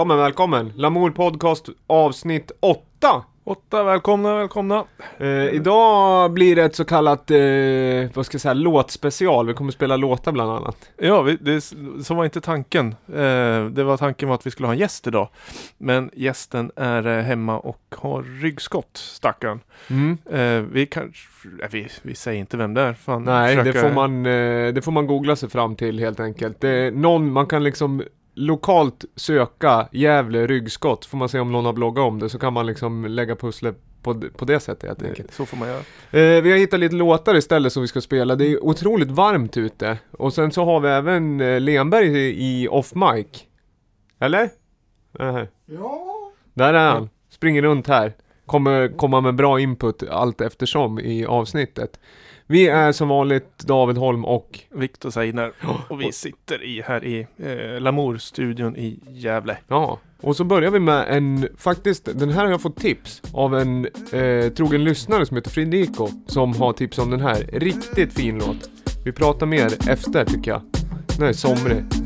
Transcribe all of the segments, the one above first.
Välkommen, välkommen! Lamour Podcast avsnitt 8! Åtta, välkomna, välkomna. Eh, idag blir det ett så kallat, eh, vad ska jag säga, låtspecial. Vi kommer spela låtar bland annat. Ja, vi, det, så var inte tanken. Eh, det var tanken var att vi skulle ha en gäst idag. Men gästen är eh, hemma och har ryggskott, stackarn. Mm. Eh, vi kanske, vi, vi säger inte vem det är. Fan, Nej, det försöka- får, man, eh, det får man googla sig fram till helt enkelt. Det någon, man kan liksom lokalt söka Gävle ryggskott. Får man se om någon har bloggat om det så kan man liksom lägga pusslet på, på det sättet enkelt. Så får man göra. Eh, vi har hittat lite låtar istället som vi ska spela. Det är otroligt varmt ute. Och sen så har vi även eh, Lenberg i, i off mic. Eller? Äh. Ja. Där är han. Springer runt här. Kommer komma med bra input allt eftersom i avsnittet. Vi är som vanligt David Holm och Viktor Seidner. Och vi sitter i, här i eh, Lamour-studion i Gävle. Ja, och så börjar vi med en, faktiskt, den här har jag fått tips av en eh, trogen lyssnare som heter Fredrico som har tips om den här. Riktigt fin låt. Vi pratar mer efter tycker jag. Den är somrig.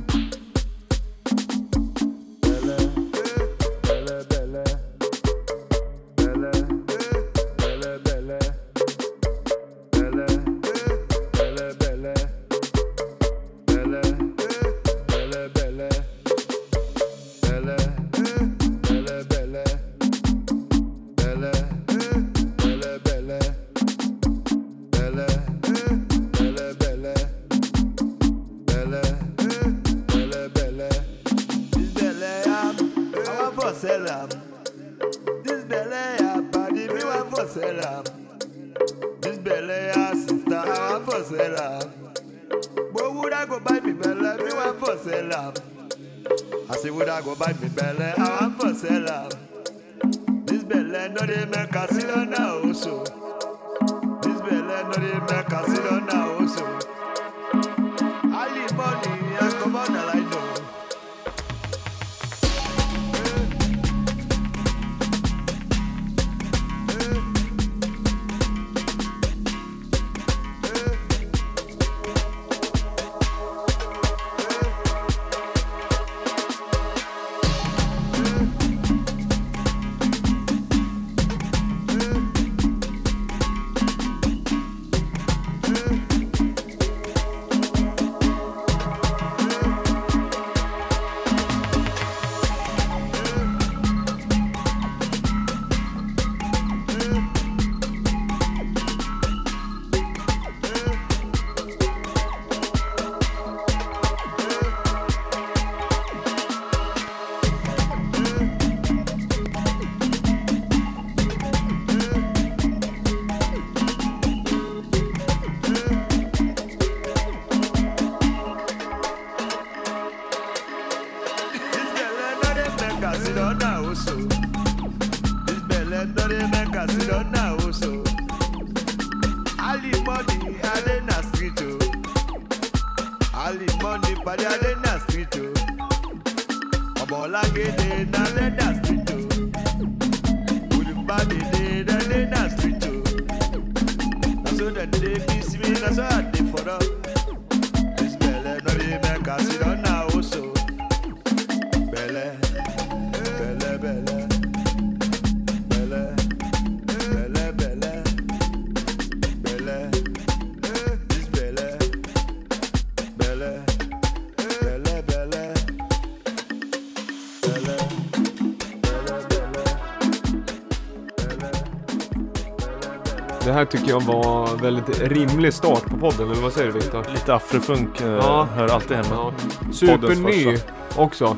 Här tycker jag var en väldigt rimlig start på podden, eller vad säger du Viktor? Lite afrofunk eh, Ja. hör alltid hemma. Ja. Superny också.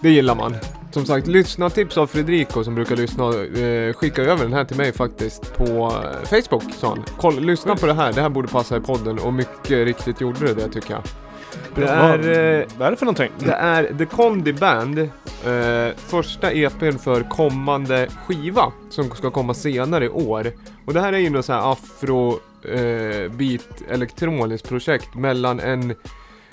Det gillar man. Som sagt, lyssna tips av Fredrico som brukar lyssna. Eh, skicka över den här till mig faktiskt på eh, Facebook sa han. Koll, lyssna på det här, det här borde passa i podden och mycket riktigt gjorde det det tycker jag. Det är, eh, Vad är det för någonting? det är The Condi Band, eh, första EPn för kommande skiva som ska komma senare i år. Och det här är ju något så här afro eh, beat elektroniskt projekt mellan en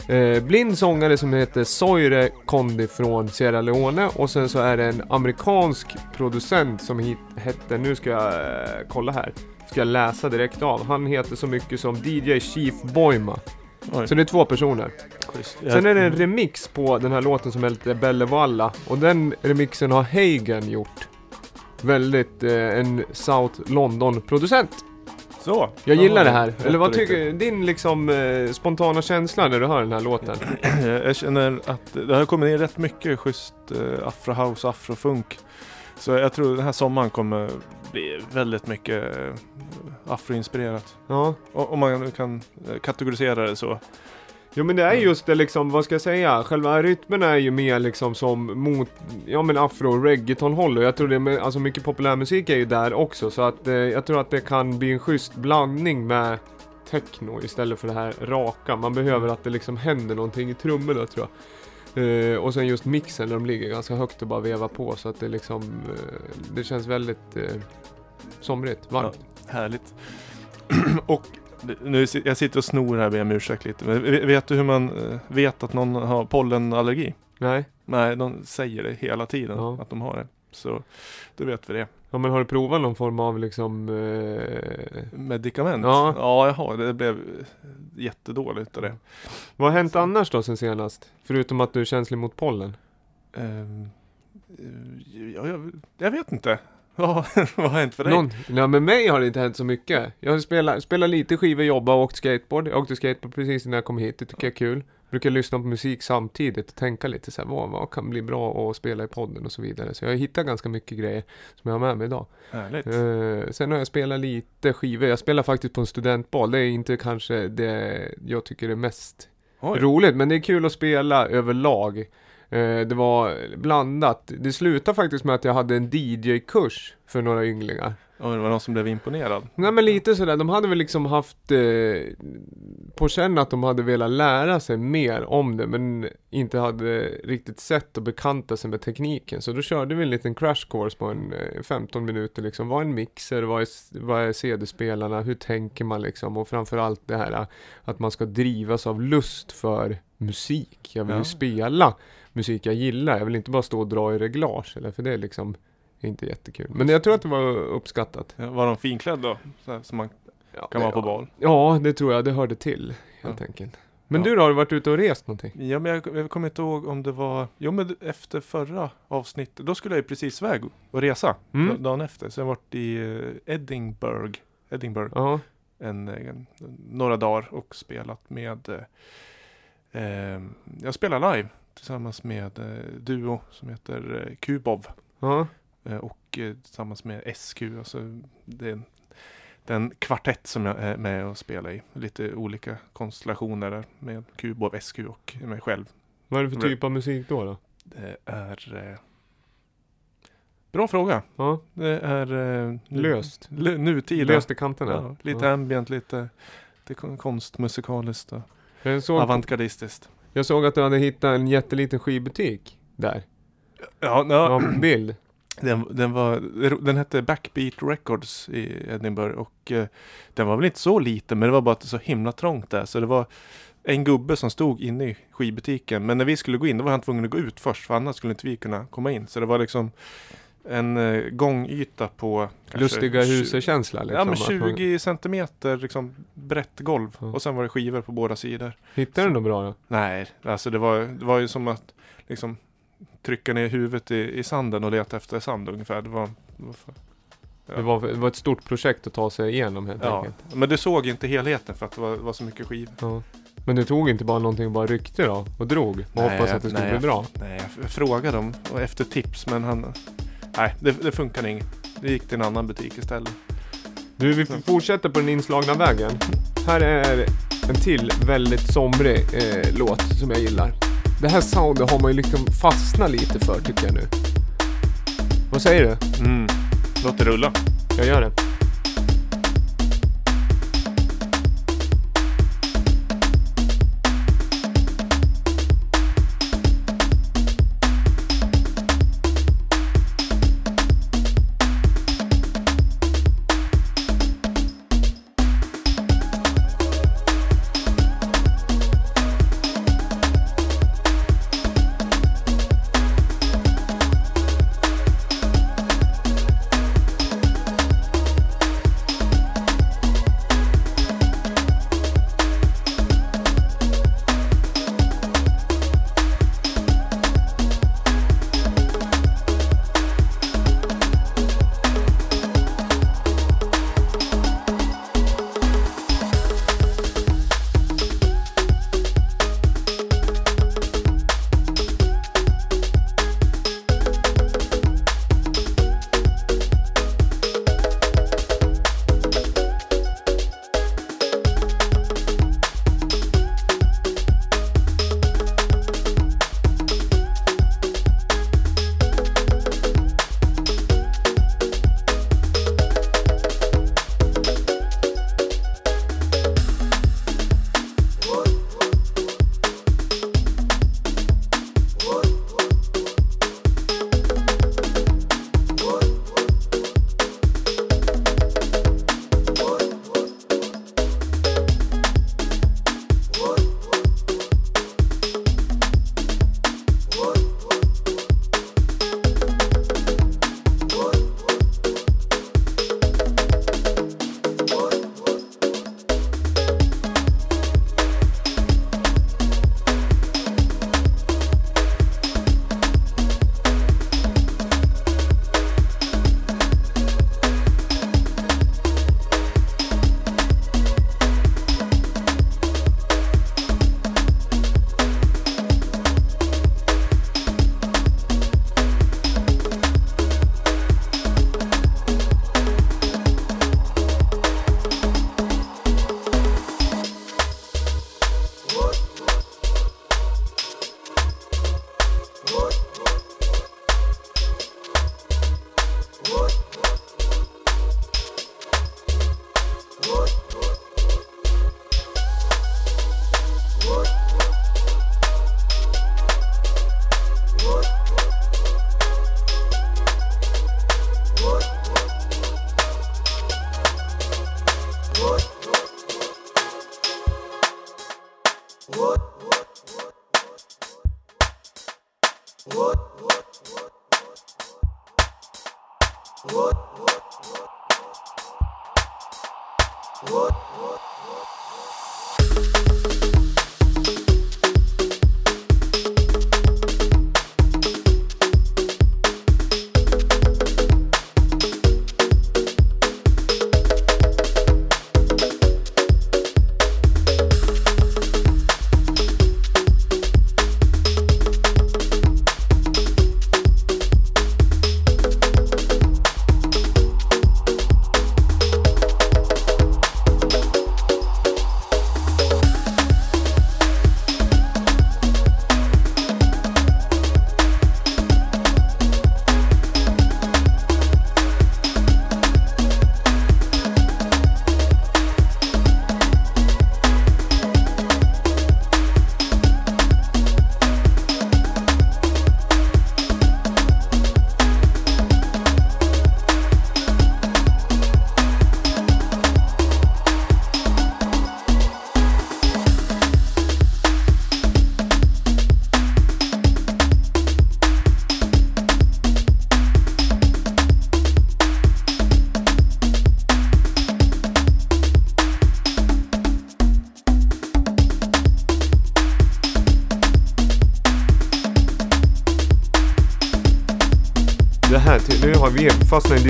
eh, blind sångare som heter Soire Condi från Sierra Leone och sen så är det en amerikansk producent som hit, hette, nu ska jag eh, kolla här, ska jag läsa direkt av. Han heter så mycket som DJ Chief Boima. Oj, Så det är två personer. schysst. Sen är det en remix på den här låten som heter Bellevalla. Och den remixen har Hagen gjort. Väldigt, eh, en South London-producent. Så. Jag gillar det här. Eller vad tycker din liksom eh, spontana känsla när du hör den här låten? Jag känner att det har kommit in rätt mycket schysst eh, afrohouse afrofunk. Så jag tror den här sommaren kommer bli väldigt mycket eh, afroinspirerat. Ja. Om man kan eh, kategorisera det så. Jo men det är just det liksom, vad ska jag säga? Själva rytmerna är ju mer liksom som mot, ja men afro reggaeton håll och jag tror det med, alltså mycket populärmusik är ju där också så att eh, jag tror att det kan bli en schysst blandning med techno istället för det här raka. Man behöver att det liksom händer någonting i trummorna tror jag. Eh, och sen just mixen när de ligger ganska högt och bara vevar på så att det liksom, eh, det känns väldigt eh, somrigt, varmt. Härligt. och nu, jag sitter och snor här, ber om ursäkt lite. Men ve- vet du hur man eh, vet att någon har pollenallergi? Nej? Nej, de säger det hela tiden Ja. att de har det. Så då vet vi det. Ja men har du provat någon form av liksom eh, Medicament? Ja. ja, jag har det. Blev jättedåligt av det. Vad har hänt annars då sen senast? Förutom att du är känslig mot pollen? Eh, ja, jag, jag vet inte. Vad vad har hänt för dig? Någon, nej, med mig har det inte hänt så mycket. Jag har spelat, spelat lite skivor, jobbat och åkt skateboard. Jag åkte skateboard precis innan jag kom hit, det tycker jag är kul. Brukar lyssna på musik samtidigt och tänka lite så här, vad, vad kan bli bra att spela i podden och så vidare. Så jag har hittat ganska mycket grejer som jag har med mig idag. Härligt. Eh, sen har jag spelat lite skivor. Jag spelar faktiskt på en studentbal. Det är inte kanske det jag tycker är mest Oj. roligt, men det är kul att spela överlag. Eh, det var blandat. Det slutade faktiskt med att jag hade en DJ-kurs för några ynglingar. Oj, det var någon som blev imponerad. Nej men lite sådär, de hade väl liksom haft eh, på känn att de hade velat lära sig mer om det men inte hade riktigt sett och bekanta sig med tekniken. Så då körde vi en liten crash course på en eh, 15 minuter liksom. Vad är en mixer? Vad är, vad är CD-spelarna? Hur tänker man liksom? Och framförallt det här eh, att man ska drivas av lust för musik. Jag vill Ja. spela musik jag gillar. Jag vill inte bara stå och dra i reglage eller för det är liksom inte jättekul. Men jag tror att det var uppskattat. Ja, Var de finklädd då? Här, som man Ja, kan vara på bal? Ja, det tror jag. Det hörde till, helt enkelt. Men Ja. du då, har du varit ute och rest någonting? Ja, men jag, jag kommer inte ihåg om det var... Jo, men efter förra avsnittet, då skulle jag ju precis iväg och resa. Mm. da- Dagen efter. Så jag har varit i eh, Edinburgh. Edinburgh. Ja. En, en, några dagar och spelat med... Eh, eh, jag spelar live tillsammans med eh, duo som heter eh, Kubov. Ja. Eh, och eh, tillsammans med SQ. Alltså det en, den kvartett som jag är med och spelar i. Lite olika konstellationer där med Kubov, SQ och mig själv. Vad är det för typ av musik då? då? Det är... Eh, bra fråga. Ja. Det är... Eh, Löst. Nutida. Löst i kanterna? Ja, lite ambient, lite, lite kon- konstmusikaliskt och Jag såg, avantgardistiskt. jag såg att du hade hittat en jätteliten skivbutik där. Ja, Ja, ja, på bild. Den, den, var, den hette Backbeat Records i Edinburgh och eh, den var väl inte så liten men det var bara att det var så himla trångt där så det var en gubbe som stod inne i skivbutiken men när vi skulle gå in då var han tvungen att gå ut först för annars skulle inte vi kunna komma in så det var liksom en eh, gångyta på kanske Lustiga huset-känsla liksom. Ja men att man- 20 centimeter liksom brett golv Ja. och sen var det skivor på båda sidor. Hittade du något bra då? Nej, alltså det var, det var ju som att liksom trycka ner huvudet i, i sanden och leta efter sand ungefär. Det var, det var för, Ja. Det, var, det var ett stort projekt att ta sig igenom helt ja. enkelt. Men du såg inte helheten för att det var, var så mycket skivor. Ja. Men du tog inte bara någonting och bara ryckte då? Och drog? Och Nej, hoppas att det skulle nej, bli bra? Nej, jag frågade dem efter tips men han... Nej, det, det funkade inget. Det gick till en annan butik istället. Du, vi fortsätter på den inslagna vägen. Här är en till väldigt somrig eh, låt som jag gillar. Det här soundet har man ju liksom fastnat lite för tycker jag nu. Vad säger du? Mm. Låt det rulla. Jag gör det. Det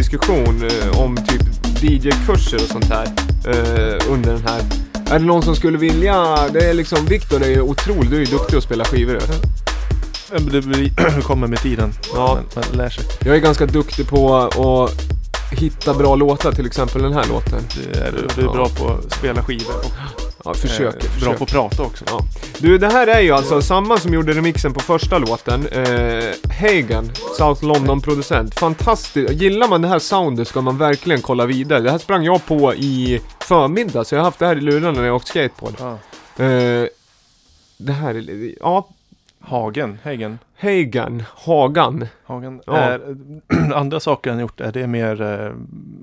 diskussion eh, om typ DJ-kurser och sånt här eh, under den här. Är det någon som skulle vilja, det är liksom, Viktor är ju otrolig, du är ju duktig att spela skivor. Det kommer med tiden. Ja. Man, man lär sig. Jag är ganska duktig på att hitta bra låtar, till exempel den här låten. Du är, du är Ja. bra på att spela skivor och Ja, försöker. eh, bra på att prata också. Ja. Du, det här är ju alltså samma som gjorde remixen på första låten. Eh, Hagan, South London-producent. Fantastiskt. Gillar man det här soundet ska man verkligen kolla vidare. Det här sprang jag på i förmiddag, så jag har haft det här i lurarna när jag åkt skateboard. Ja. Eh, det här är... Ja, Hagen, Hagen. Hagan, Hagan. Hagen. Ja. Är, andra saker han gjort, är det mer, eh,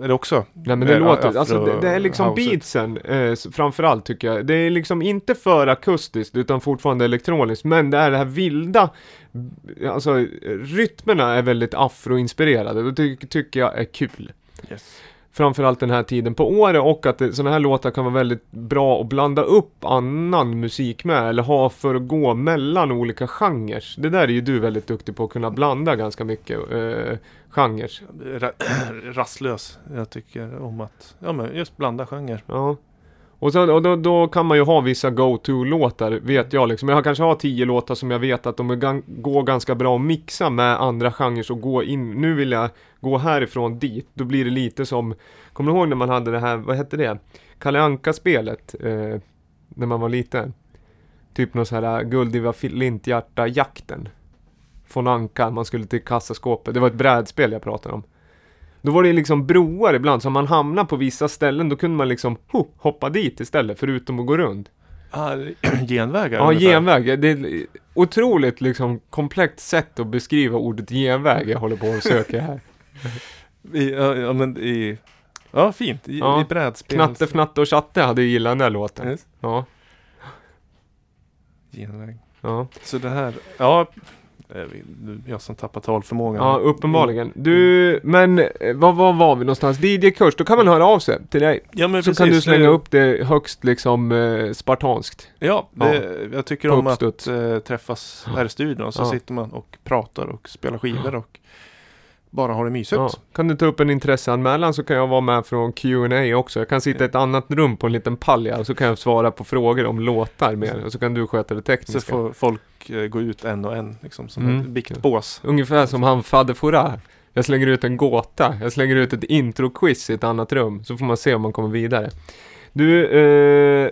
är det också? Nej men det mer låter, afro alltså det, det är liksom house? beatsen eh, framförallt tycker jag. Det är liksom inte för akustiskt utan fortfarande elektroniskt. Men det är det här vilda, alltså rytmerna är väldigt afroinspirerade. Det ty tycker jag är kul. Yes. Framförallt den här tiden på året och att sådana här låtar kan vara väldigt bra att blanda upp annan musik med eller ha för att gå mellan olika genrer. Det där är ju du väldigt duktig på att kunna blanda ganska mycket eh, genrer. Ra- rastlös. Jag tycker om att, ja men just blanda genrer. Ja. Och, sen, och då, då kan man ju ha vissa go-to-låtar, vet jag liksom. Jag kanske har tio låtar som jag vet att de går ganska bra att mixa med andra genrer och gå in. Nu vill jag gå härifrån dit. Då blir det lite som, kommer du ihåg när man hade det här, vad hette det? Kalle Anka-spelet, eh, när man var liten. Typ någon sån här äh, Guldiva Flinthjärta-jakten. Från Anka, man skulle till kassaskåpet. Det var ett brädspel jag pratade om. Då var det liksom broar ibland, så om man hamnade på vissa ställen då kunde man liksom ho, hoppa dit istället, förutom att gå runt. Ah, genvägar? Ja, ungefär. genväg. Det är ett otroligt liksom komplext sätt att beskriva ordet genväg jag håller på och söker här. I, ja, ja, men i... Ja, fint. I, Ja. i brädspel. Knatte, Fnatte och Chatte hade ju gillat den där låten. Yes. Ja, Genväg. ja. Så det här, ja. Jag som tappar talförmågan. ja uppenbarligen. Du, men eh, vad, vad var vi någonstans? DJ-kurs, då kan man höra av sig till dig. Ja, men Så precis. kan du slänga Det- upp det högst liksom eh, spartanskt. Ja, det, jag tycker om att eh, träffas här i studion. Så Ja. sitter man och pratar och spelar skivor och bara har det mysigt. Ja. Kan du ta upp en intresseanmälan så kan jag vara med från Q&A också. Jag kan sitta i ett annat rum på en liten palja och så kan jag svara på frågor om låtar mer och så kan du sköta det Så tekniska. får folk eh, gå ut en och en liksom som Mm. ett biktbås. Ungefär som han Fadde Fora. Jag slänger ut en gåta. Jag slänger ut ett intro-quiz i ett annat rum. Så får man se om man kommer vidare. Du, eh,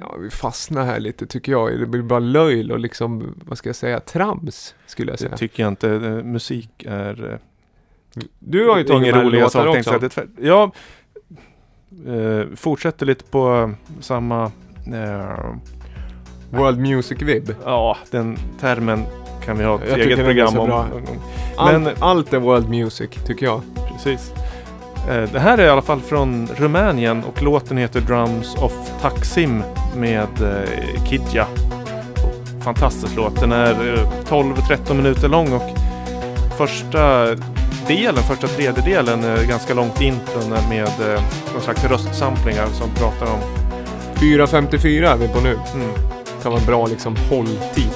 ja, vi fastnar här lite tycker jag. Det blir bara löjl och liksom, vad ska jag säga, trams skulle jag säga. Det tycker jag inte. Eh, musik är eh, Du har ju tagit med roliga låtar sak. också. tvärt- Ja, eh, fortsätter lite på samma eh, World Music Vib. Ja, den termen kan vi ha ett Jag eget program om. gång. Allt, Men- allt är World Music, tycker jag. Precis. Eh, Det här är i alla fall från Rumänien och låten heter Drums of Taksim med eh, Kidja. fantastisk låt. Den är eh, 12-13 minuter lång och första delen, första tredjedelen är ganska långt intron med eh, någon slags röstsamplingar som pratar om 4.54 är vi på nu. mm, Kan vara bra liksom hålltid.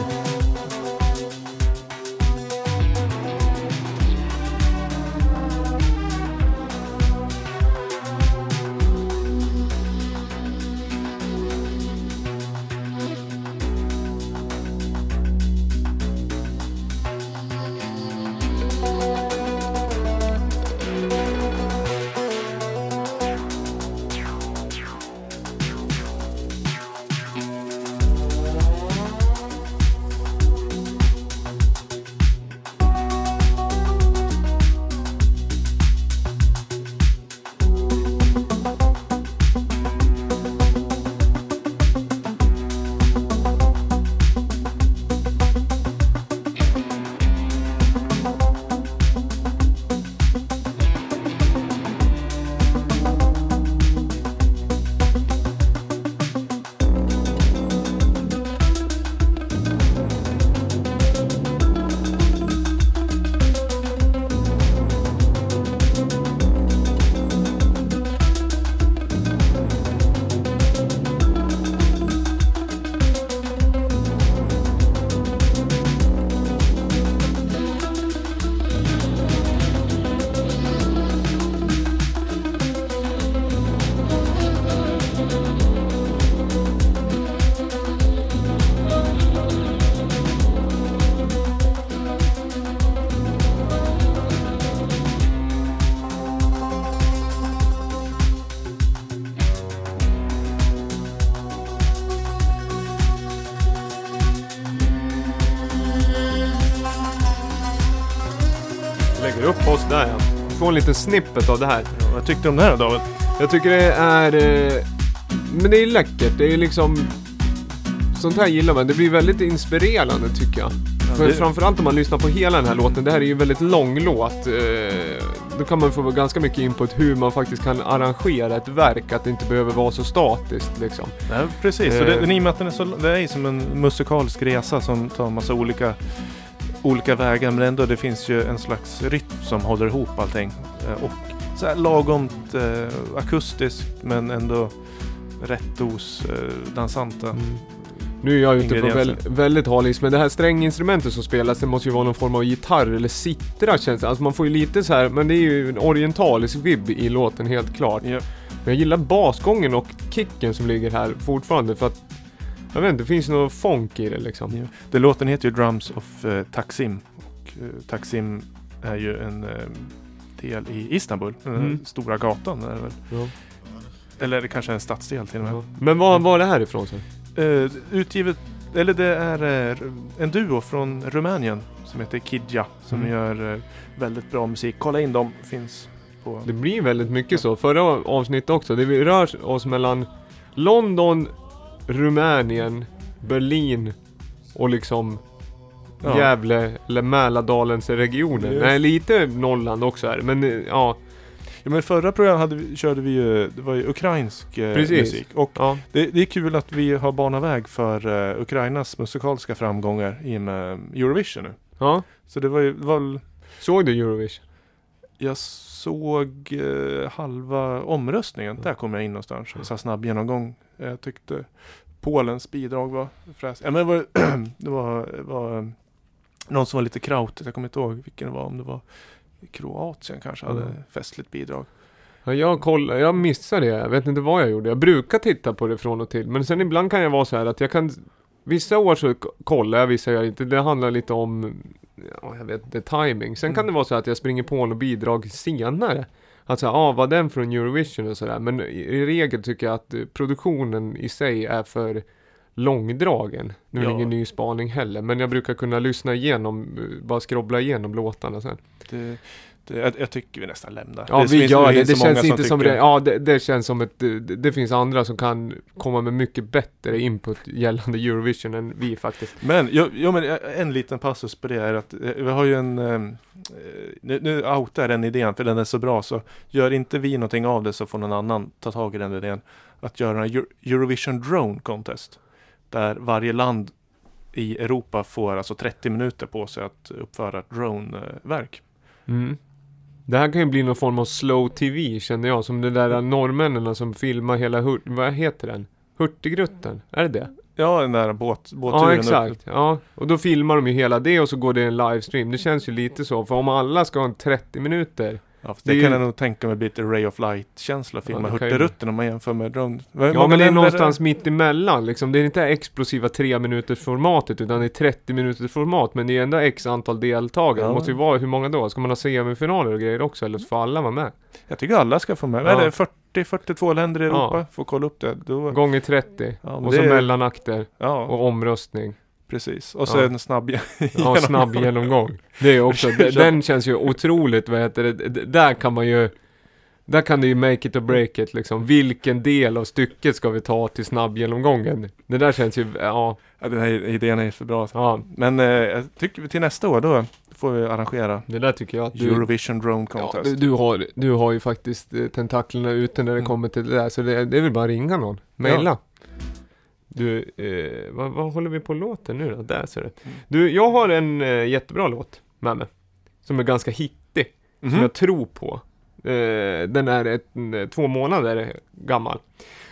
En liten snippet av det här. ja, Vad tyckte du om det här då David? Jag tycker det är... Eh, men det är läckert. Det är liksom... Sånt här gillar man. Det blir väldigt inspirerande tycker jag. För det- framförallt om man lyssnar på hela den här låten. Det här är ju en väldigt lång låt. Eh, då kan man få ganska mycket input hur man faktiskt kan arrangera ett verk. Att det inte behöver vara så statiskt liksom. Ja, precis. Eh. det, den, i och med att den är så, det är som en musikalisk resa som tar massa olika, olika vägar. Men ändå det finns ju en slags rytm som håller ihop allting. Eh, Och så här lagomt eh, akustiskt men ändå rätt dos eh, dansanta. Nu är jag ute på väl, väldigt hal is, men det här stränginstrumentet som spelas, det måste ju vara någon form av gitarr eller citra känns det. Alltså man får ju lite så här, men det är ju en orientalisk vibb i låten helt klart. Ja. Men jag gillar basgången och kicken som ligger här fortfarande för att jag vet inte, det finns något funk i det liksom. Ja. Det låten heter ju Drums of eh, Taksim. Och, eh, Taksim är ju en eh, del i Istanbul. Den Mm. stora gatan. Är väl. Ja. Eller det kanske är en stadsdel till och med. Men vad var det här ifrån sen? Eh, utgivet, eller det är eh, en duo från Rumänien som heter Kidja som Mm. gör eh, väldigt bra musik. Kolla in dem, finns på... Det blir väldigt mycket så. Förra avsnittet också, det vi rör oss mellan London, Rumänien, Berlin och liksom Ja. Gävle eller Mälardalens regionen. Just. Nej, lite Norrland också är men eh, ja. Ja, men förra programmet vi, körde vi ju, det var ju ukrainsk eh, musik. Och ja. det, det är kul att vi har banat väg för eh, Ukrainas musikaliska framgångar i och med Eurovision nu. ja. Så det var ju, det var Såg du Eurovision? jag såg eh, halva omröstningen. Där kom jag in någonstans. Så snabb genomgång. Jag tyckte Polens bidrag var fräsigt. Ja, men det var, det var, var eh, någon som var lite krautigt. Jag kommer inte ihåg vilken det var. Om det var Kroatien kanske hade Mm. festligt bidrag. Ja, jag kollar, jag missade det. Jag vet inte vad jag gjorde. Jag brukar titta på det från och till. Men sen ibland kan jag vara så här att jag kan Vissa år så kollar jag, vissa gör jag inte. Det handlar lite om, ja, jag vet inte, timing. Sen kan det vara så att jag springer på något bidrag senare. Att säga, ah, var den från Eurovision och sådär. Men i, regel tycker jag att produktionen i sig är för långdragen. Nu är det Ja. ingen ny spaning heller. Men jag brukar kunna lyssna igenom, eh, bara scrobbla igenom låtarna sen. Det, jag, jag tycker vi nästan lämnar. Ja, Det vi finns- gör det. Det känns inte som det. Ja, det, det känns som ett... Det, det finns andra som kan komma med mycket bättre input gällande Eurovision än vi faktiskt. Men, ja, ja, men en liten passus på det är att eh, vi har ju en, eh, nu, nu outar jag den idén för den är så bra så gör inte vi någonting av det så får någon annan ta tag i den idén. Att göra en Euro- Eurovision Drone Contest. Där varje land i Europa får alltså 30 minuter på sig att uppföra ett drone-verk. Mm. Det här kan ju bli någon form av slow TV känner jag, som de där norrmännen som filmar hela, Hur- vad heter den? Hurtigruten? Är det det? Ja, den där båt, båtturen Ja upp. exakt, ja. Och då filmar de ju hela det och så går det en livestream. Det känns ju lite så, för om alla ska ha en 30 minuter Ja, Det det, kan ju- jag nog tänka mig blir lite Ray of Light-känsla filma ju- Hurtigruten om man jämför med drone. Ja men det är någonstans mitt emellan liksom. Det är inte explosiva 3 minuters formatet utan det är 30 minuters format men det är ändå x antal deltagare. Ja. Det måste ju vara, hur många då? Ska man ha semifinaler och grejer också eller får alla vara med? Jag tycker alla ska få med. Ja. Det 40-42 länder i Europa? Ja. Får kolla upp det. Då, Gånger 30. Ja, och det så mellanakter ja, och omröstning. Precis. Och så Ja. en snabb Ja, snabb genomgång. Det är också, den känns ju otroligt, vad heter det, där kan man ju där kan det ju make it or break it liksom. Vilken del av stycket ska vi ta till snabbgenomgången? Det där känns ju, ja, Ja, den här idén är för bra. ja, Men eh, jag tycker till nästa år då får vi arrangera det där tycker jag att du, Eurovision Drone ja, Contest. du, du, har, du har ju faktiskt eh, tentaklerna ute när det Mm. kommer till det där, så det, det är väl bara att ringa någon, mejla. Du, eh, vad, vad håller vi på låten nu då? Där ser du. Du, jag har en eh, jättebra låt med mig. Som är ganska hittig. Mhm. som jag tror på. Eh, den är ett, en, två månader gammal.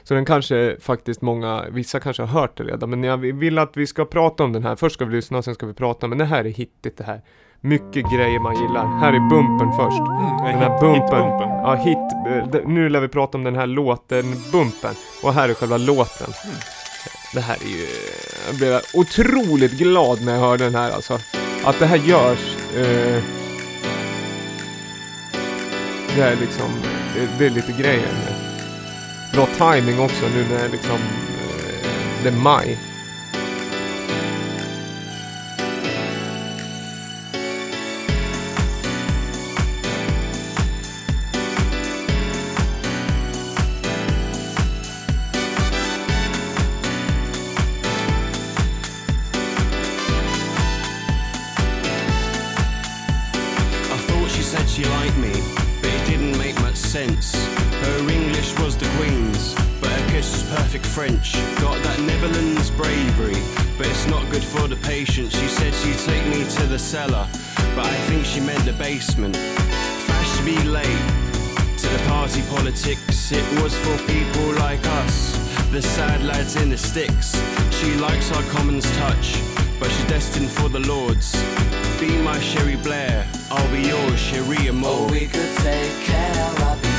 Så den kanske faktiskt många, vissa kanske har hört det redan, men jag vill att vi ska prata om den här. Först ska vi lyssna, sen ska vi prata, men det här är hittigt det här. Mycket grejer man gillar. Här är bumpen först. Mm, Den här hit- bumpen. hitbumpen. Ja, hit. eh, Nu lär vi prata om den här låten, bumpen. Och här är själva låten. Mm. Det här är ju... Jag blev otroligt glad när jag hörde den här alltså. Att det här görs. Eh, det är liksom, det, det är lite grejer. Bra timing också nu när det liksom, eh, det är maj. Sense. Her English was the Queen's, but her kiss was perfect French. Got that Netherlands bravery, but it's not good for the patient. She said she'd take me to the cellar, but I think she meant the basement. Flash me late to the party politics. It was for people like us, the sad lads in the sticks. She likes our commons touch, but she's destined for the Lords. Be my Sherry Blair, I'll be yours, Sherry Moore. Oh, we could take care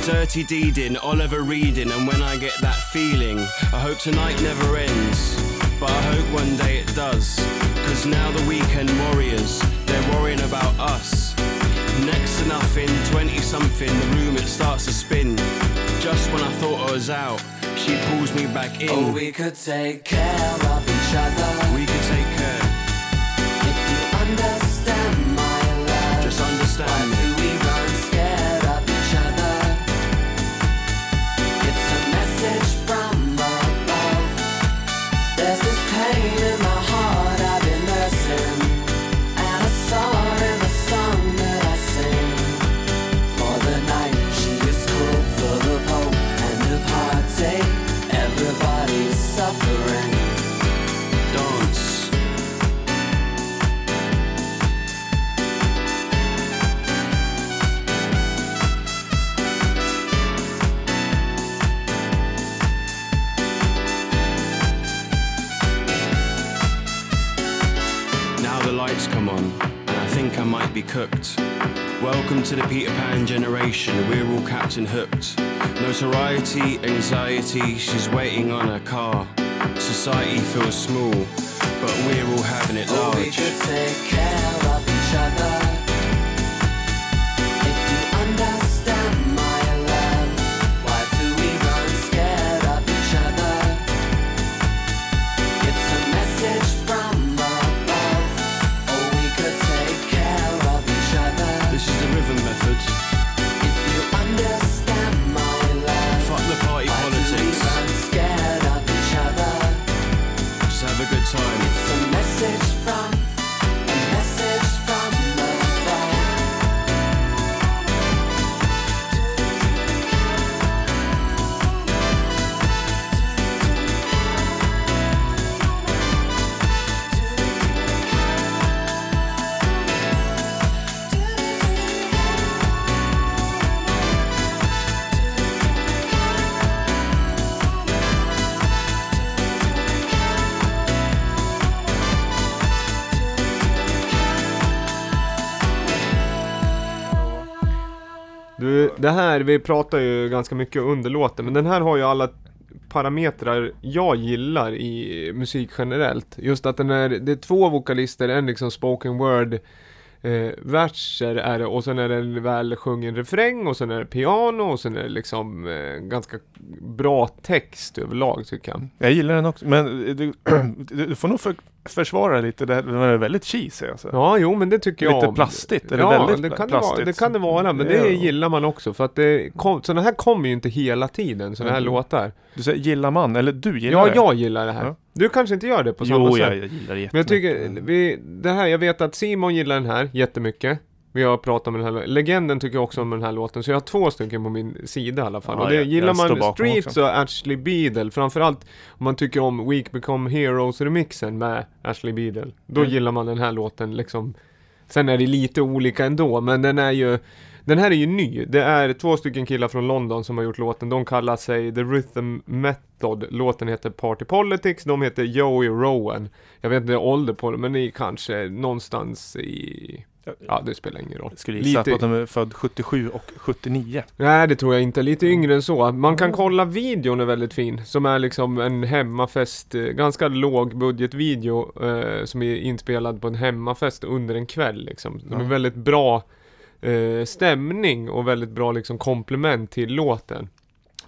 Dirty deeding, Oliver reading, and when I get that feeling, I hope tonight never ends. But I hope one day it does. Cause now the weekend warriors, they're worrying about us. Next to nothing, 20 something, the room it starts to spin. Just when I thought I was out, she pulls me back in. Oh, we could take care of each other. We can take lights come on, and I think I might be cooked. Welcome to the Peter Pan generation, we're all Captain Hooked. Notoriety, anxiety, she's waiting on her car. Society feels small, but we're all having it Oh, we large. could take care of each other. Här, vi pratar ju ganska mycket under låten, men den här har ju alla parametrar jag gillar i musik generellt. Just att den är, det är två vokalister, en liksom spoken word eh, verser är det och sen är det en väl sjungen refräng och sen är det piano och sen är det liksom eh, ganska bra text överlag tycker jag. Jag gillar den också, men du, du du får nog för, försvara lite, det här- den är väldigt cheesy alltså. Ja, jo men det tycker jag Lite plastigt, eller ja, väldigt det kan det, vara, plastigt. det kan det vara, men det Ja. gillar man också för att det kom, sådana här kommer ju inte hela tiden, sådana här Mm. låtar. Du säger gillar man, eller du gillar Ja, det? jag gillar det här. Ja. Du kanske inte gör det på samma Jo, sätt. jag, jag gillar det Men jag tycker, jättemycket. vi, det här, jag vet att Simon gillar den här jättemycket. Vi har pratat om den här, Legenden tycker jag också om den här låten, så jag har två stycken på min sida i alla fall. Ja, och det jag- gillar jag man Streets också. och Ashley Beadle, framförallt om man tycker om Week Become Heroes-remixen med Ashley Beadle. Då Mm. gillar man den här låten liksom. Sen är det lite olika ändå, men den är ju den här är ju ny. Det är två stycken killar från London som har gjort låten. De kallar sig The Rhythm Method. Låten heter Party Politics. De heter Joey Rowan. Jag vet inte ålder på dem, men i kanske någonstans i... Ja, det spelar ingen roll. Jag skulle gissa Lite- att de är född 77 och 79. Nej, det tror jag inte. Lite yngre än så. Man kan kolla videon är väldigt fin. Som är liksom en hemmafest, eh, ganska låg budgetvideo eh, som är inspelad på en hemmafest under en kväll liksom. De är väldigt bra eh, stämning och väldigt bra liksom komplement till låten.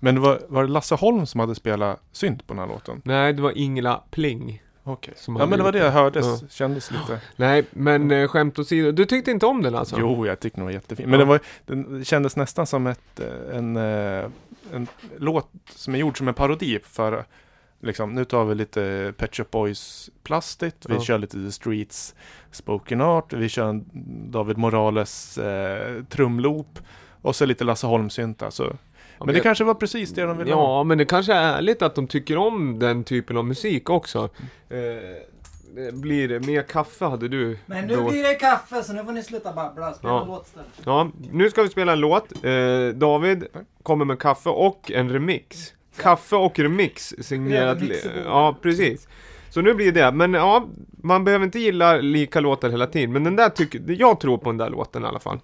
Men var, var det Lasse Holm som hade spelat synt på den här låten? Nej, det var Ingela Pling. Okej. Som Ja men det var det jag hörde, Ja. kändes lite. Nej, men eh, skämt åsido. Du tyckte inte om den alltså? Jo, jag tyckte den var jättefin. Ja. Men det, var, den kändes nästan som ett, eh, en, eh, en låt som är gjord som en parodi för Liksom, nu tar vi lite Pet Shop Boys plastigt, vi Ja. kör lite The Streets spoken art, vi kör en David Morales eh, trumloop och så lite Lasse Holm-syntar. Så. Men det kanske var precis det de ville ha. Ja, men det kanske är ärligt att de tycker om den typen av musik också. Eh, det blir mer kaffe hade du. Men nu då. blir det kaffe så nu får ni sluta babbla. Spela Ja. låt istället. Ja, nu ska vi spela en låt. Eh, David kommer med kaffe och en remix. Kaffe och remix signerat... Ja, precis. Så nu blir det, men ja, man behöver inte gilla lika låtar hela tiden. Men den där tycker, jag tror på den där låten i alla fall.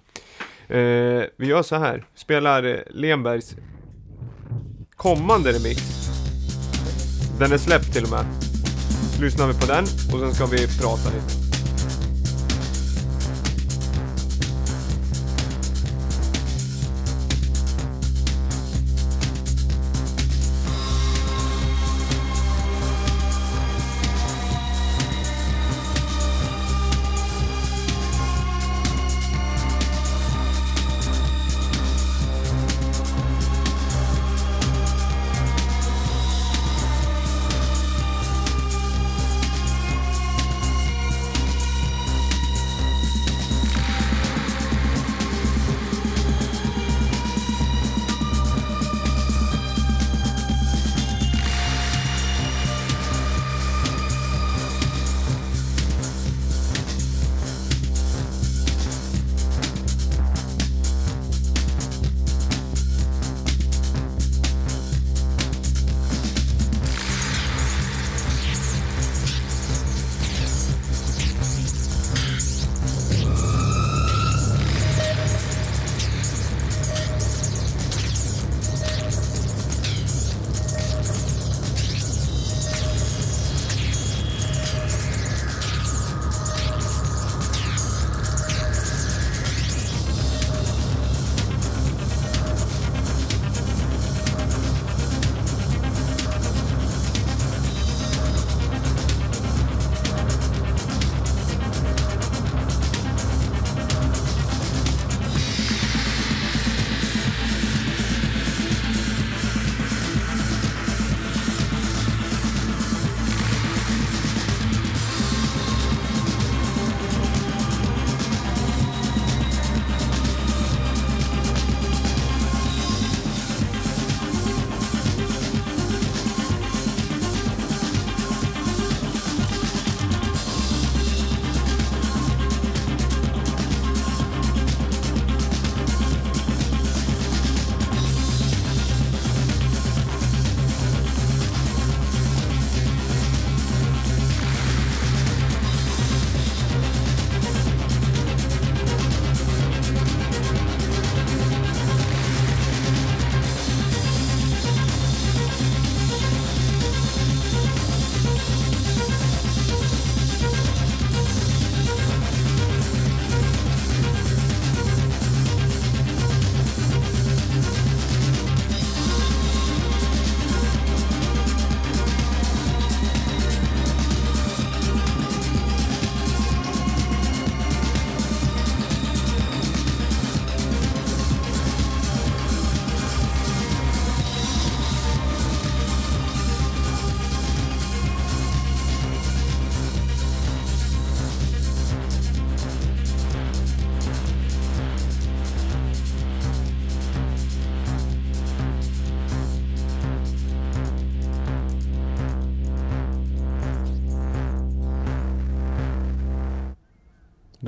Eh, vi gör så här, spelar eh, Lenbergs kommande remix. Den är släppt till och med. Lyssnar vi på den och sen ska vi prata lite.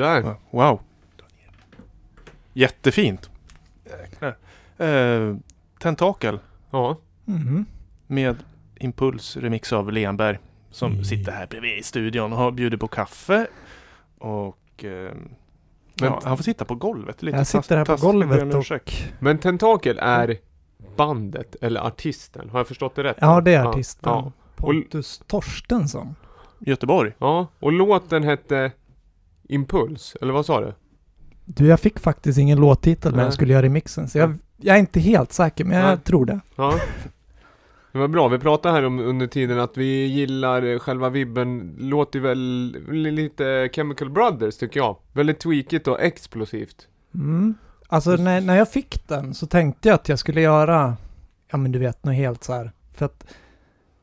Där. Wow. Jättefint. Jäklar. Eh, Tentakel Ja. Mhm. med Impuls remix av Lenberg som Mm. sitter här bredvid i studion och har bjudit på kaffe. Och eh, ja, han får sitta på golvet. Lite Jag sitter här på golvet och... Men Tentakel är bandet eller artisten. Har jag förstått det rätt? Ja, det är artisten. Ja. Pontus Torstensson. Göteborg. ja. Och låten hette Impuls, eller vad sa du? Du, jag fick faktiskt ingen låttitel när jag skulle göra remixen. Så jag, jag är inte helt säker, men jag Nej. tror det. Ja. Det var bra, vi pratade här om under tiden att vi gillar själva vibben, låter väl li- lite Chemical Brothers tycker jag. Väldigt tweakigt och explosivt. Mm. Alltså när, när jag fick den så tänkte jag att jag skulle göra, ja men du vet, något helt så här. För att,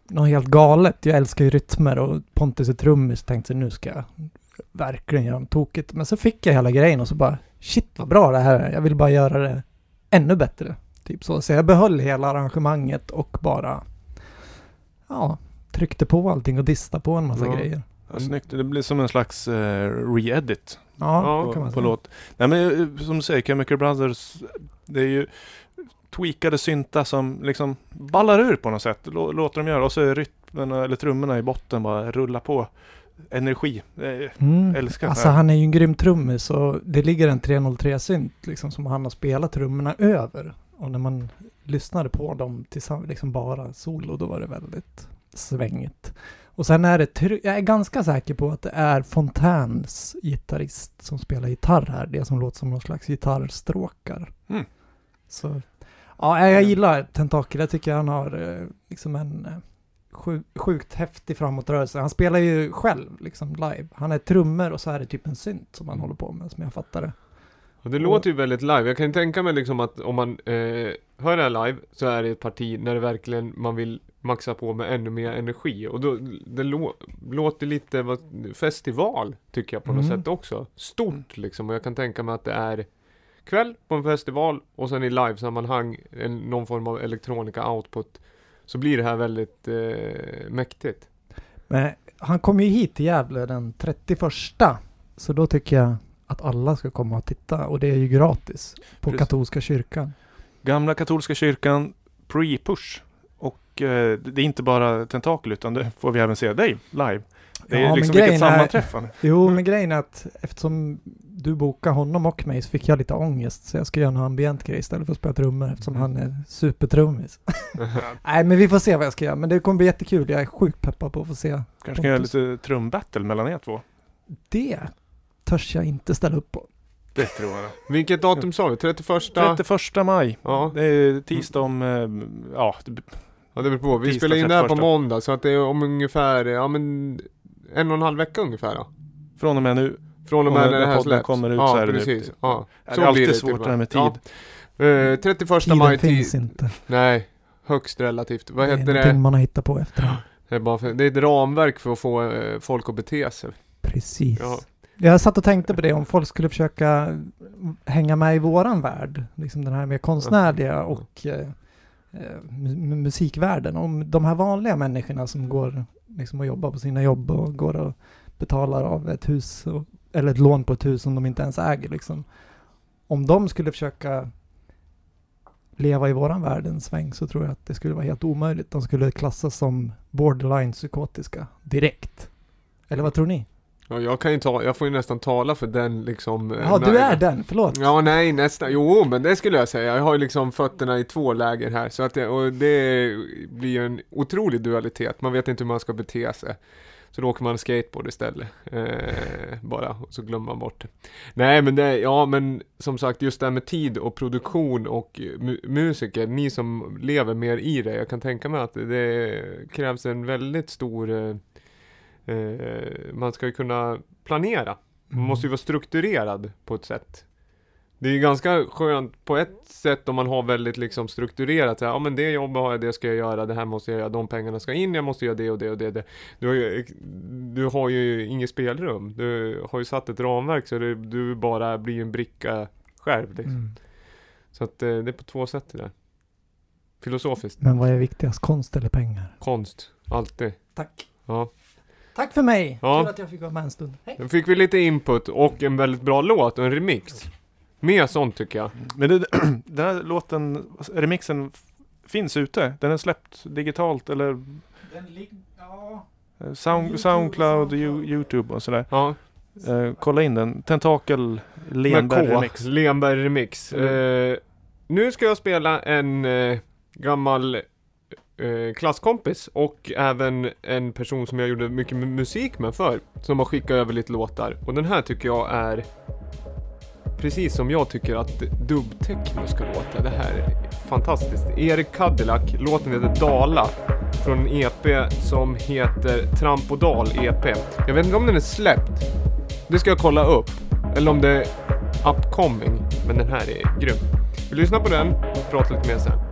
något helt galet. Jag älskar ju rytmer och Pontus är trummis. Tänkte nu ska jag verkligen göra något tokigt. Men så fick jag hela grejen och så bara, shit vad bra det här är. Jag vill bara göra det ännu bättre. Typ så. Så jag behöll hela arrangemanget och bara, ja, tryckte på allting och dista på en massa Ja. grejer. Ja, snyggt. Det blir som en slags eh, re-edit Ja, Ja, kan man på säga. låt. Nej men eh, som du säger, Chemical Brothers, det är ju tweakade syntar som liksom ballar ur på något sätt. Lå- Låter dem göra och så är rytmerna eller trummorna i botten bara rulla på. Energi. Mm. Älskar Alltså han är ju en grym trummis och det ligger en 303-synt liksom som han har spelat trummorna över. Och när man lyssnade på dem tillsammans, liksom bara solo, då var det väldigt svängigt. Och sen är det, jag är ganska säker på att det är Fontäns gitarrist som spelar gitarr här. Det som låter som någon slags gitarrstråkar. Mm. Så, ja, jag gillar Tentakel. Jag tycker han har eh, liksom en eh, sju, sjukt häftig framåtrörelse. Han spelar ju själv liksom live. Han är trummor och så är det typ en synt som han håller på med, som jag fattar det. Och det Och- låter ju väldigt live. Jag kan ju tänka mig liksom att om man eh, hör det här live så är det ett parti när det verkligen man vill maxa på med ännu mer energi. Och då, det lå, låter lite vad, festival tycker jag på något Mm. sätt också. Stort liksom. Och jag kan tänka mig att det är kväll på en festival och sen i livesammanhang en, någon form av elektronika output. Så blir det här väldigt eh, mäktigt. Men han kommer ju hit till Gävle den 31. Så då tycker jag att alla ska komma och titta. Och det är ju gratis. På Precis. katolska kyrkan. Gamla katolska kyrkan pre-push. Och eh, det är inte bara tentakel utan det får vi även se dig live. Det är Ja, liksom vilket är- sammanträffande. Jo, men grejen är att eftersom du bokade honom och mig så fick jag lite ångest. Så jag ska göra en ambient grej istället för att spela trummor eftersom han är supertrummis. Nej, men vi får se vad jag ska göra. Men det kommer bli jättekul. Jag är sjukt peppad på att få se. Kanske kan göra lite trumbattle mellan er två. Det törs jag inte ställa upp på. Det tror jag. Vilket datum sa vi? 31? 31 maj. Ja. Det är tisdag om, eh, ja, Ja det beror på. Vi spelar in det här på 31. måndag så att det är om ungefär, ja men en och en halv vecka ungefär då. från och med nu. Från och med när när det här släpps. kommer ut ja, så är det precis. Ja, Det så är blir alltid det svårt till det här med tid. med. Eh, 31 Tiden maj finns tid. inte. Nej, högst relativt. Vad det är heter någonting det? man har hittat på efter. Det är, bara för, det är ett ramverk för att få eh, folk att bete sig. Precis. Ja. Jag satt och tänkte på det, om folk skulle försöka hänga med i våran värld, liksom den här mer konstnärliga och eh, eh, mu- musikvärlden. Om de här vanliga människorna som går liksom och jobbar på sina jobb och går och betalar av ett hus, och, eller ett lån på ett hus som de inte ens äger liksom. Om de skulle försöka leva i våran värld en sväng så tror jag att det skulle vara helt omöjligt. De skulle klassas som borderline psykotiska direkt. Eller vad tror ni? Ja, jag kan ju ta, jag får ju nästan tala för den liksom. eh, Ja, du är den, förlåt. Ja, nej, nästan. Jo, men det skulle jag säga. Jag har ju liksom fötterna i två läger här. Så att det, och det blir ju en otrolig dualitet. Man vet inte hur man ska bete sig. Så då åker man skateboard istället. Eh, bara, och så glömmer man bort det. Nej, men det, ja, men som sagt, just det här med tid och produktion och mu- musiker, ni som lever mer i det. Jag kan tänka mig att det krävs en väldigt stor eh, eh, man ska ju kunna planera. Man måste ju vara strukturerad på ett sätt. Det är ju ganska skönt på ett sätt om man har väldigt liksom strukturerat. Så här, ja men det jobbet har jag, det ska jag göra, det här måste jag göra, de pengarna ska in, jag måste göra det och det och det. det. Du, har ju, du har ju inget spelrum. Du har ju satt ett ramverk så du, du bara blir en bricka själv. Liksom. Mm. Så att eh, det är på två sätt det där. Filosofiskt. Men vad är viktigast, konst eller pengar? Konst. Alltid. Tack. Ja. Tack för mig! Ja. Kul att jag fick vara med en stund. Hej! Då fick vi lite input och en väldigt bra låt och en remix. Mer sånt tycker jag. Men det, den här låten, remixen finns ute. Den är släppt digitalt eller Den lig- ja. Sound, YouTube, Soundcloud, Soundcloud. Yo- Youtube och sådär. Ja, Eh, kolla in den. Tentakel Lenberg remix. Lenberg remix. Mm. Eh, nu ska jag spela en eh, gammal eh, klasskompis och även en person som jag gjorde mycket mu- musik med för Som har skickat över lite låtar. Och den här tycker jag är precis som jag tycker att dubbtechno ska låta. Det här är fantastiskt. Erik Cadillac, låten heter Dala. Från en EP som heter Trampodal EP. Jag vet inte om den är släppt. Det ska jag kolla upp. Eller om det är upcoming. Men den här är grym. Vi lyssnar på den och pratar lite mer sen.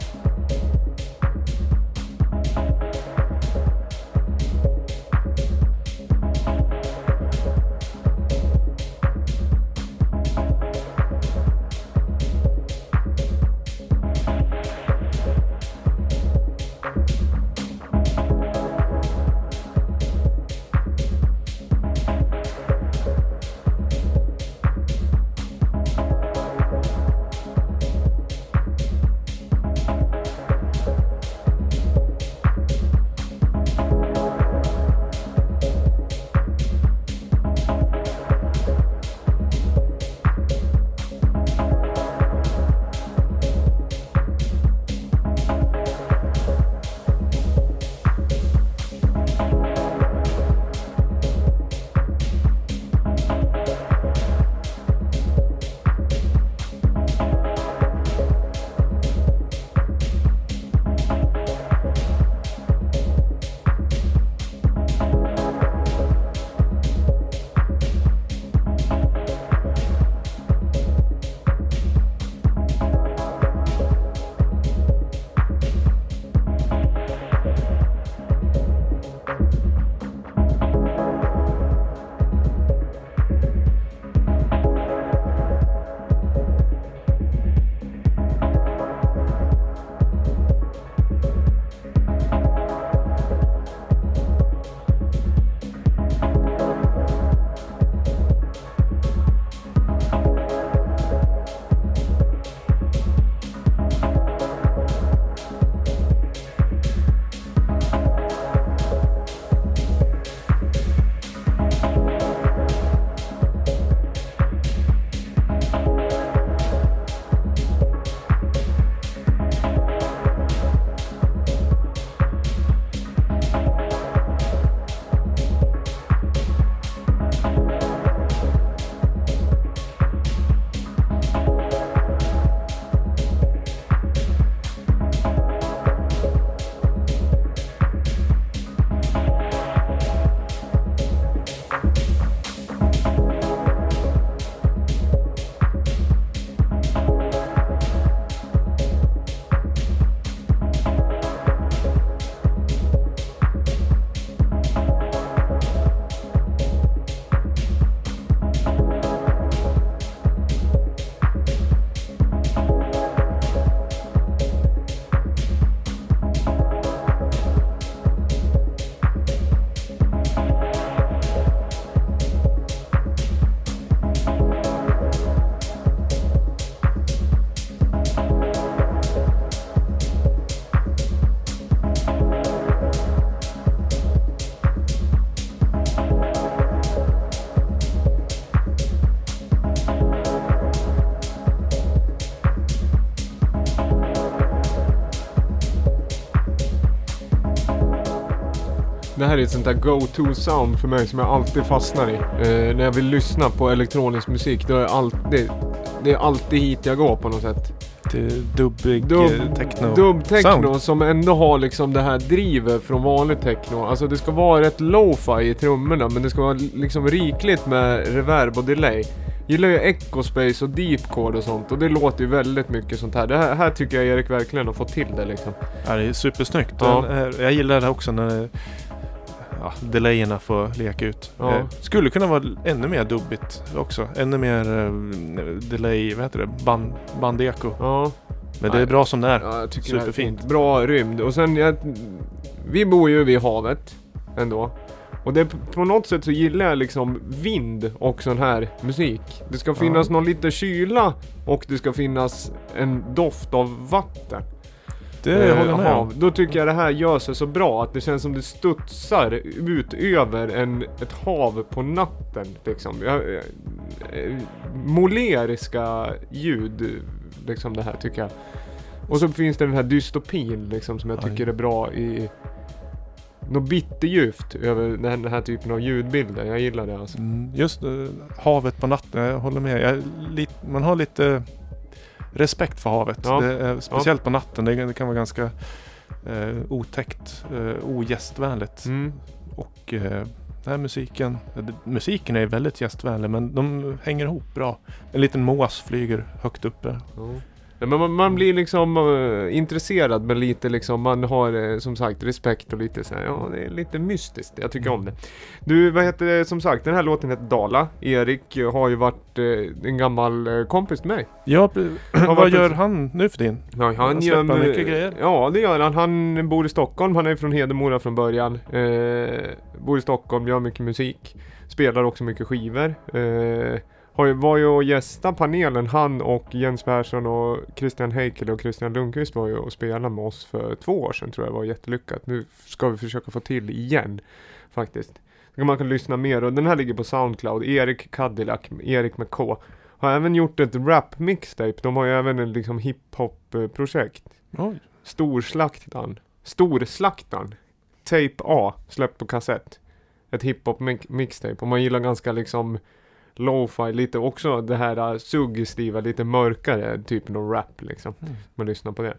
här är ett sånt där go-to sound för mig som jag alltid fastnar i. Eh, när jag vill lyssna på elektronisk musik, då är det alltid, det är alltid hit jag går på något sätt. Dubbig Dubb, eh, techno. dubb-techno sound. som ändå har liksom det här drivet från vanlig techno. Alltså det ska vara rätt lo-fi i trummorna men det ska vara liksom rikligt med reverb och delay. Gillar ju Ecospace och Deepcore och sånt och det låter ju väldigt mycket sånt här. Det här, här tycker jag Erik verkligen har fått till det liksom. Ja, det är supersnyggt. Ja. Den är- Jag gillar det också när ja, delayerna får leka ut. Ja. Eh, skulle kunna vara ännu mer dubbigt också. Ännu mer eh, delay, vad heter det? Band, bandeko. Ja, Men det är bra som det är. ja jag tycker det här är Superfint. Bra rymd. Och sen, jag, vi bor ju vid havet ändå. Och det, på något sätt så gillar jag liksom vind och sån här musik. Det ska finnas någon lite kyla och det ska finnas en doft av vatten. Det Eh, håller jag med om. Då tycker jag det här gör sig så bra att det känns som det studsar ut över en, ett hav på natten. Liksom. Eh, moleriska ljud, liksom det här tycker jag. Och så finns det den här dystopin liksom som jag tycker är bra i något bitterljuvt över den här, typen av ljudbilder. Jag gillar det alltså. Mm, just eh, havet på natten, jag håller med. Jag, lit, man har lite respekt för havet. Ja. Är, speciellt på natten. Det, det kan vara ganska eh, otäckt, eh, ogästvänligt. Mm. Och eh, den här musiken, musiken är väldigt gästvänlig men de hänger ihop bra. En liten mås flyger högt uppe. Ja. Men man, man blir liksom eh, intresserad men lite liksom, man har eh, som sagt respekt och lite så här, ja det är lite mystiskt. Jag tycker om det. Du, vad heter det, som sagt den här låten heter Dala. Erik har ju varit eh, en gammal kompis till mig. Ja, vad gör han nu för din? Ja, Han släpper mycket grejer. Ja, det gör han. Han bor i Stockholm. Han är från Hedemora från början. Bor i Stockholm, gör mycket musik. Spelar också mycket skivor. Har var ju och gästa panelen. Han och Jens Persson och Christian Heikel och Christian Lundqvist var ju och spelade med oss för två år sedan tror jag. Det var jättelyckat. Nu ska vi försöka få till igen faktiskt. Man kan lyssna mer och den här ligger på Soundcloud. Erik Cadillac, Erik med K. Har även gjort ett rap mixtape. De har ju även en liksom hiphop projekt. Oj. Storslaktaren. Storslaktaren. Tape A, släppt på kassett. Ett hiphop mi- mixtape. Och man gillar ganska liksom lo-fi, lite också det här uh, suggestiva, lite mörkare typen av rap liksom. Mm. Man lyssnar på det.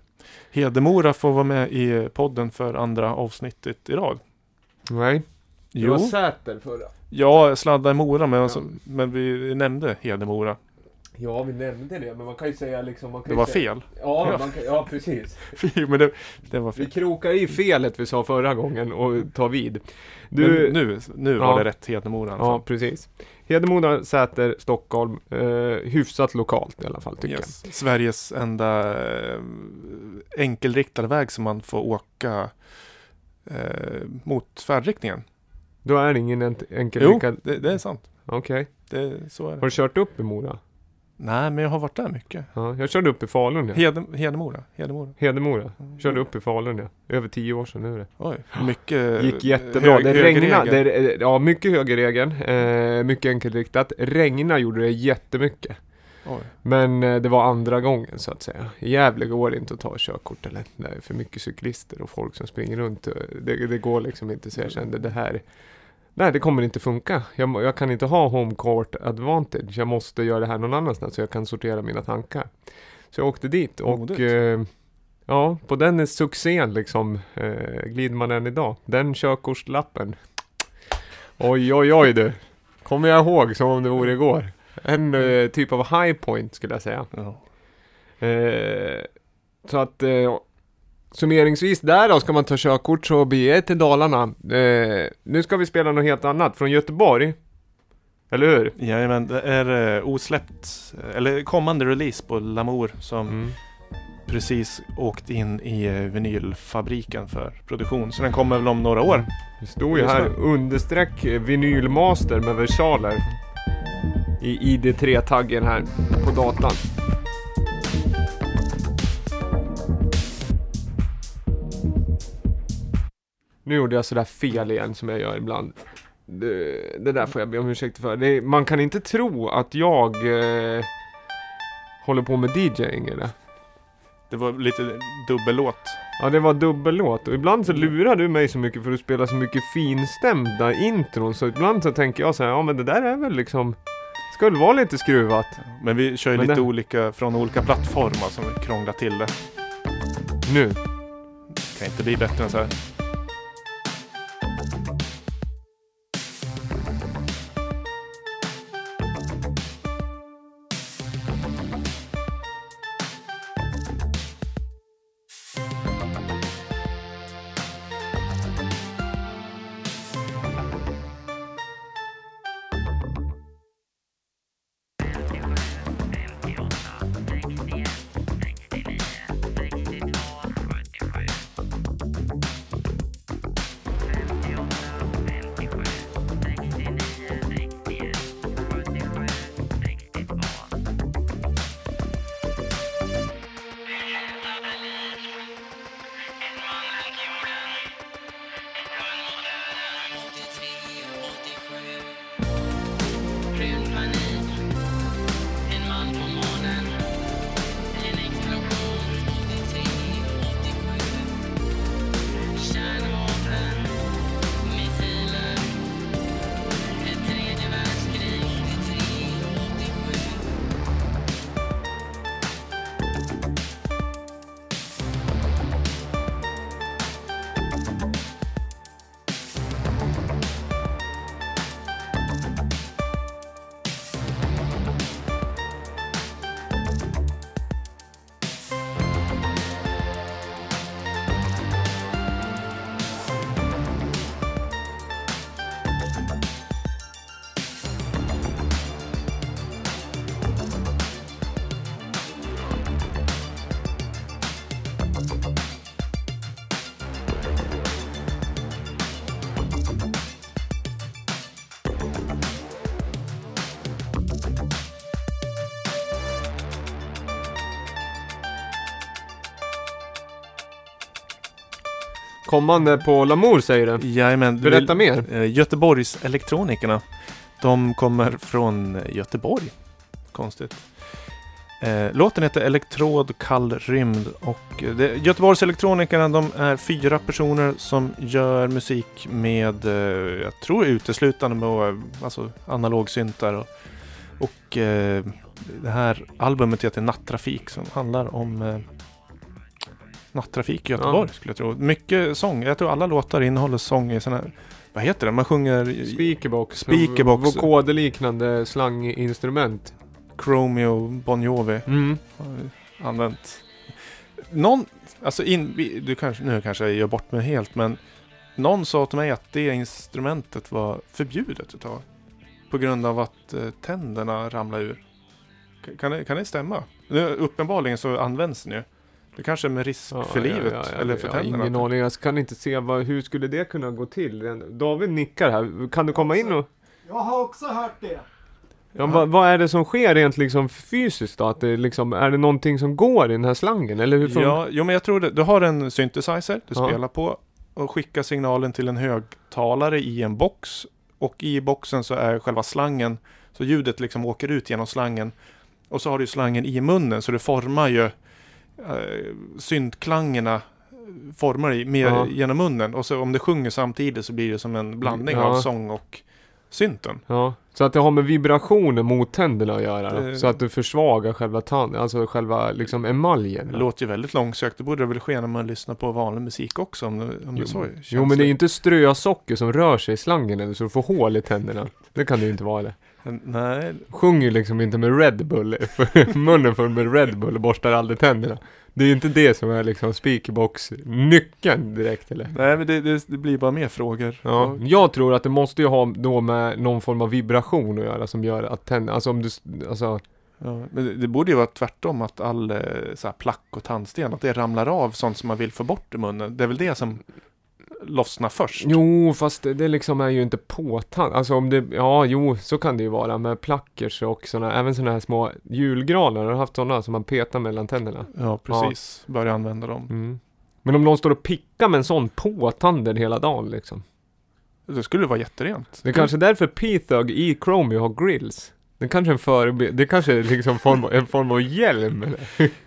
Hedemora får vara med i podden för andra avsnittet i rad. Nej. Jo, Säter förra. ja, sladda i Mora men, alltså, men vi nämnde Hedemora. Ja, vi nämnde det, men man kan ju säga liksom... Man kan Det var säga, fel. Ja, Ja. man kan, ja, precis. men det, det var Vi fel. krokar i felet vi sa förra gången och tar vid. Du, Men nu, nu Ja. var det rätt Hedemora alla Ja, precis. Hedemora, Säter, Stockholm. Eh, hyfsat lokalt i alla fall tycker Yes. Sveriges enda eh, enkelriktade väg som man får åka eh, mot färdriktningen. jag. Då är det ingen ent- Jo, enkelriktad... det, det är sant. Okej. Det, så är Har det. du kört upp i Mora? Nej, men jag har varit där mycket. Ja, jag körde upp i Falun ja. Hed, Hedemora. Hedemora. Hedemora. Körde upp i Falun ja. Över tio år sedan nu är det. Oj, mycket Gick jättebra. hög- det regnade. Det, ja, mycket högerregeln. Eh, mycket enkelriktat. Regna gjorde det jättemycket. Oj. Men eh, det var andra gången så att säga. I Gävle går det inte att ta körkort eller det är för mycket cyklister och folk som springer runt. Eh, Det, det går liksom inte så jag kände det här Nej det kommer inte funka. Jag, jag kan inte ha home court advantage. Jag måste göra det här någon annanstans så jag kan sortera mina tankar. Så jag åkte dit och eh, Ja, på den är succén liksom eh, glider man än idag. Den körkortslappen. Oj oj oj du. Kommer jag ihåg som om det vore igår. En eh, typ av high point skulle jag säga. Ja. Eh, så att eh, summeringsvis där då ska man ta körkort så bege er till Dalarna. Eh, nu ska vi spela något helt annat från Göteborg. Eller hur? Jajamän, det är eh, osläppt, eller kommande release på Lamour som Mm. precis åkt in i eh, vinylfabriken för produktion. Så den kommer väl om några år. Det stod ju här understreck eh, vinylmaster med versaler. I ID3-taggen här på datan. Nu gjorde jag sådär fel igen som jag gör ibland. Det, det där får jag be om ursäkt för. Det, man kan inte tro att jag eh, håller på med DJing eller? Det var lite dubbellåt. Ja, det var dubbellåt och ibland så lurar du mig så mycket för att spela så mycket finstämda intron så ibland så tänker jag så här, ja men det där är väl liksom väl vara lite skruvat? Men vi kör ju lite det- olika från olika plattformar som krånglar till det. Nu. Kan inte bli bättre än så här. Kommande på Lamour säger du? Jajamän. Berätta vill- mer. Eh, Göteborgs elektronikerna. De kommer från eh, Göteborg. Konstigt. Eh, låten heter Elektrod kall rymd och det, Göteborgs elektronikerna de är fyra personer som gör musik med, jag tror uteslutande med alltså, analogsyntar och, och det här albumet heter Nattrafik som handlar om nattrafik i Göteborg skulle jag tro. Mycket sång. Jag tror alla låtar innehåller sång i sådana här, vad heter det? Man sjunger Speakerbox. Speakerbox. Vokoderliknande slanginstrument. Chromeo Bon Jovi. Mm. använt. Någon, alltså in, du kanske, nu kanske jag gör bort mig helt men någon sa till mig att det instrumentet var förbjudet ett tag. På grund av att eh, tänderna ramlar ur. Kan det, kan det stämma? Nu, uppenbarligen så används den ju. Det kanske är med risk Ja, för ja, livet ja, ja, eller för tänderna. Ingen aning, jag kan inte se vad, hur skulle det kunna gå till? David nickar här, kan du komma in och... Jag har också hört det. Ja, vad, vad är det som sker rent liksom fysiskt då? Att det liksom, är det någonting som går i den här slangen? Eller hur Ja, jo men jag tror det. Du har en synthesizer du Ja. spelar på och skickar signalen till en högtalare i en box. Och i boxen så är själva slangen, så ljudet liksom åker ut genom slangen. Och så har du slangen i munnen så det formar ju eh, syntklangerna formar i, med, Ja. genom munnen. Och så om det sjunger samtidigt så blir det som en blandning Ja. av sång och synten. Ja, så att det har med vibrationer mot tänderna att göra? Det- Så att du försvagar själva tanden, alltså själva liksom emaljen? Det låter ju väldigt långsökt. Det borde det väl ske när man lyssnar på vanlig musik också om det, om det så Jo, känns jo men det är ju inte strösocker som rör sig i slangen eller så du får hål i tänderna. Det kan det ju inte vara det. Nej, Sjunger ju liksom inte med Red Bull, för munnen full med Red Bull och borstar aldrig tänderna. Det är ju inte det som är liksom speakerbox-nyckeln direkt eller? nej men det, det, det blir bara mer frågor. Ja, jag tror att det måste ju ha då med någon form av vibration att göra som gör att tänderna, alltså om du, alltså Ja, men det, det borde ju vara tvärtom att all eh, så här, plack och tandsten, att det ramlar av sånt som man vill få bort i munnen. Det är väl det som lossnar först. Jo, fast det, det liksom är ju inte påtand. Alltså om det, ja jo, så kan det ju vara med plackers och såna, även såna här små julgranar. Har du haft sådana som man petar mellan tänderna? Ja, precis. Börja använda dem. Mm. Men om någon står och pickar med en sån på tanden hela dagen liksom. Det skulle vara jätterent. Det är kanske är därför P-Thug i Chromio har grills. Det kanske är en förebild, det kanske är liksom form, en form av hjälm eller?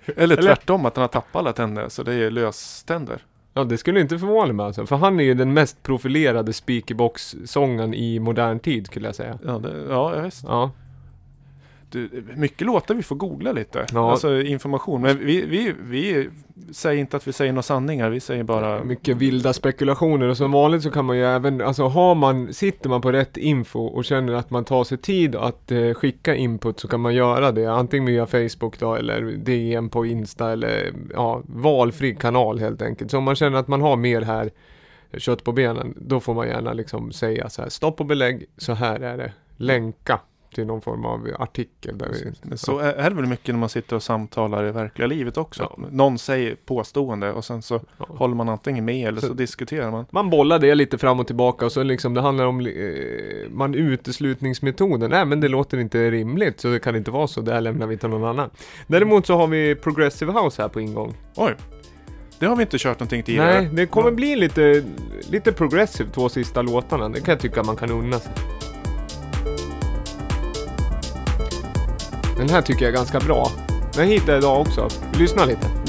Eller eller- tvärtom, att den har tappat alla tänder, så det är löständer. Ja, det skulle inte förvåna mig alltså. För han är ju den mest profilerade speakerbox-sångaren i modern tid skulle jag säga. Ja, det, ja visst. Ja. Mycket låtar vi får googla lite. Ja. Alltså information. Men vi, vi, vi säger inte att vi säger några sanningar, vi säger bara... Mycket vilda spekulationer och som vanligt så kan man ju även, alltså har man, sitter man på rätt info och känner att man tar sig tid att eh, skicka input så kan man göra det. Antingen via Facebook då eller DM på Insta eller ja, valfri kanal helt enkelt. Så om man känner att man har mer här eh, kött på benen, då får man gärna liksom säga så här, stopp och belägg, så här är det. Länka till någon form av artikel där vi, Men så är är det väl mycket när man sitter och samtalar i verkliga livet också. Ja. Någon säger påstående och sen så Ja. håller man antingen med eller så, Så- diskuterar man. Man bollar det lite fram och tillbaka och så liksom det handlar om eh, man uteslutningsmetoden. Nej men det låter inte rimligt så det kan inte vara så. Det här lämnar vi till någon annan. Däremot så har vi Progressive House här på ingång. Oj! Det har vi inte kört någonting tidigare. Nej, det kommer bli lite, lite progressive två sista låtarna. Det kan jag tycka man kan unna sig. Den här tycker jag är ganska bra. Den hittade jag idag också. Lyssna lite.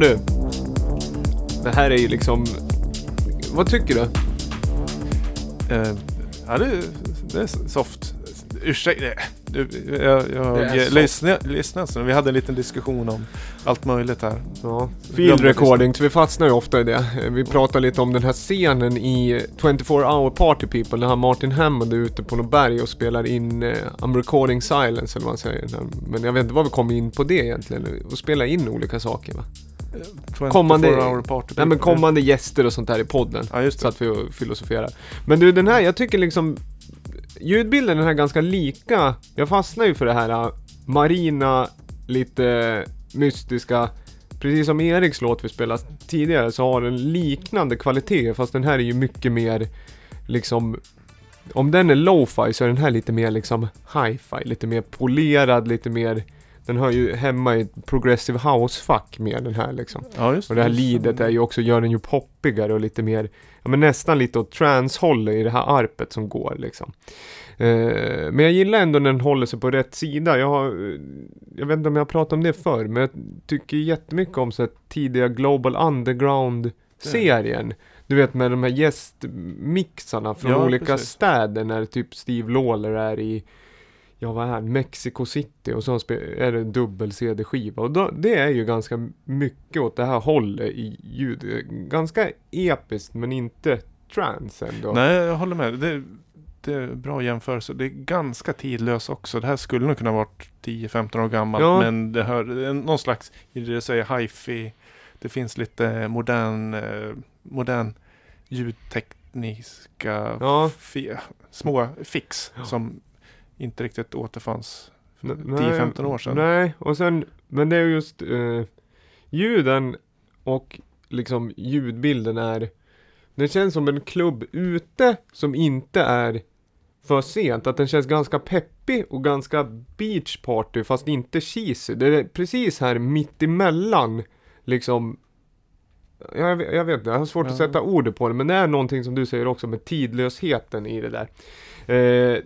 Du. Det här är ju liksom... Vad tycker du? Eh, ja, det, det är soft. Ursäkta, du, jag, jag soft. lyssnade, lyssnade vi hade en liten diskussion om allt möjligt här. Ja, field recording, vi fastnar ju ofta i det. Vi pratar lite om den här scenen i 24 hour party people, när han Martin Hammond är ute på något berg och spelar in eh, I'm recording silence eller vad man säger. Men jag vet inte vad vi kom in på det egentligen, och spela in olika saker va? 24 Kommande- Nej men kommande gäster och sånt där i podden. Ja Så att vi och filosoferar. Men du den här, jag tycker liksom Ljudbilden den här är ganska lika. Jag fastnar ju för det här äh, marina, lite mystiska. Precis som Eriks låt vi spelade tidigare så har den liknande kvalitet fast den här är ju mycket mer liksom om den är lo-fi så är den här lite mer liksom hi-fi, lite mer polerad, lite mer den hör ju hemma i ett progressive house-fack mer den här liksom. Ja just Och det här lidet är ju också, gör den ju poppigare och lite mer, ja men nästan lite åt trance-hållet i det här arpet som går liksom. Eh, men jag gillar ändå när den håller sig på rätt sida. Jag har, jag vet inte om jag har pratat om det förr, men jag tycker jättemycket om så här tidiga Global Underground-serien. Du vet med de här gästmixarna från Ja, olika precis. städer när typ Steve Lawler är i Ja vad är han? Mexico City och så är det dubbel CD-skiva och då, det är ju ganska mycket åt det här hållet i ljud. Ganska episkt men inte trance ändå. Nej, jag håller med. Det, det är bra jämförelse. Det är ganska tidlös också. Det här skulle nog kunna varit 10-15 år gammalt. Ja. Men det hör någon slags, i det du säger, hifi. Det finns lite modern, eh, modern ljudtekniska Ja. små fix Ja. som inte riktigt återfanns för N- nej, 10-15 år sedan. Nej, och sen, men det är just eh, ljuden och liksom ljudbilden är Det känns som en klubb ute som inte är för sent, att den känns ganska peppig och ganska beach party fast inte cheesy. Det är precis här mitt emellan liksom jag, vet- jag vet inte, jag har svårt att Ja. sätta ord på det men det är någonting som du säger också med tidlösheten i det där. Eh,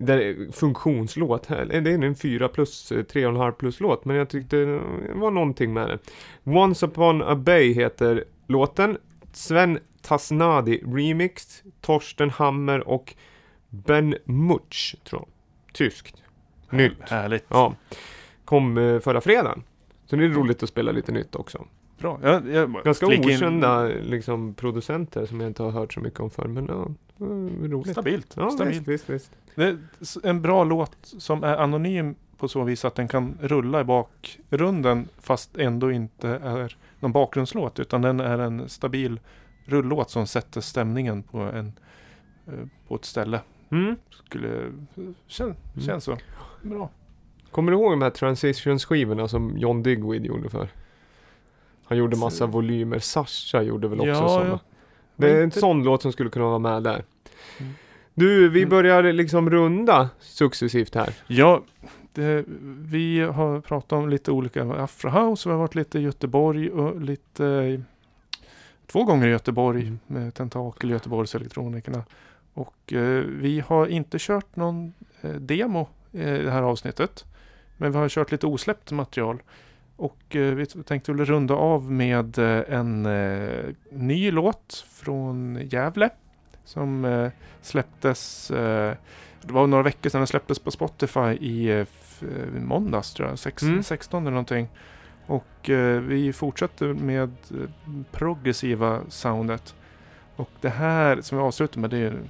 där funktionslåt här, det är en 4 plus, eh, 3,5 plus låt men jag tyckte det var någonting med det. Once upon a bay heter låten. Sven Tasnadi remix, Torsten Hammer och Ben Mutsch tror jag. Tyskt. Nytt. Härligt. Ja. Kom eh, förra fredagen. Så det är roligt att spela lite nytt också. Bra. Jag, jag Ganska okända liksom, producenter som jag inte har hört så mycket om förr. Men ja, roligt. Stabilt. Ja, stabilt. visst, visst, visst. En bra låt som är anonym på så vis att den kan rulla i bakgrunden fast ändå inte är någon bakgrundslåt utan den är en stabil rullåt som sätter stämningen på, en, eh, på ett ställe. Mm. Skulle, kän, känns så. Bra. Kommer du ihåg de här transitions-skivorna som John Digweed gjorde för? Han gjorde massa volymer. Sasha gjorde väl också Ja, sådana. ja. Det är en Inte- sån låt som skulle kunna vara med där. Mm. Du, vi Mm. börjar liksom runda successivt här. Ja, det, vi har pratat om lite olika afrohouse. Vi har varit lite i Göteborg och lite två gånger i Göteborg Mm. med Tentakel Göteborgs elektronikerna. Och eh, vi har inte kört någon eh, demo eh, i det här avsnittet. Men vi har kört lite osläppt material. Och eh, vi tänkte väl runda av med eh, en eh, ny låt från Gävle. Som släpptes det var några veckor sedan den släpptes på Spotify i måndags tror jag, sex, Mm. 16 eller någonting. Och vi fortsätter med progressiva soundet. Och det här som vi avslutar med det är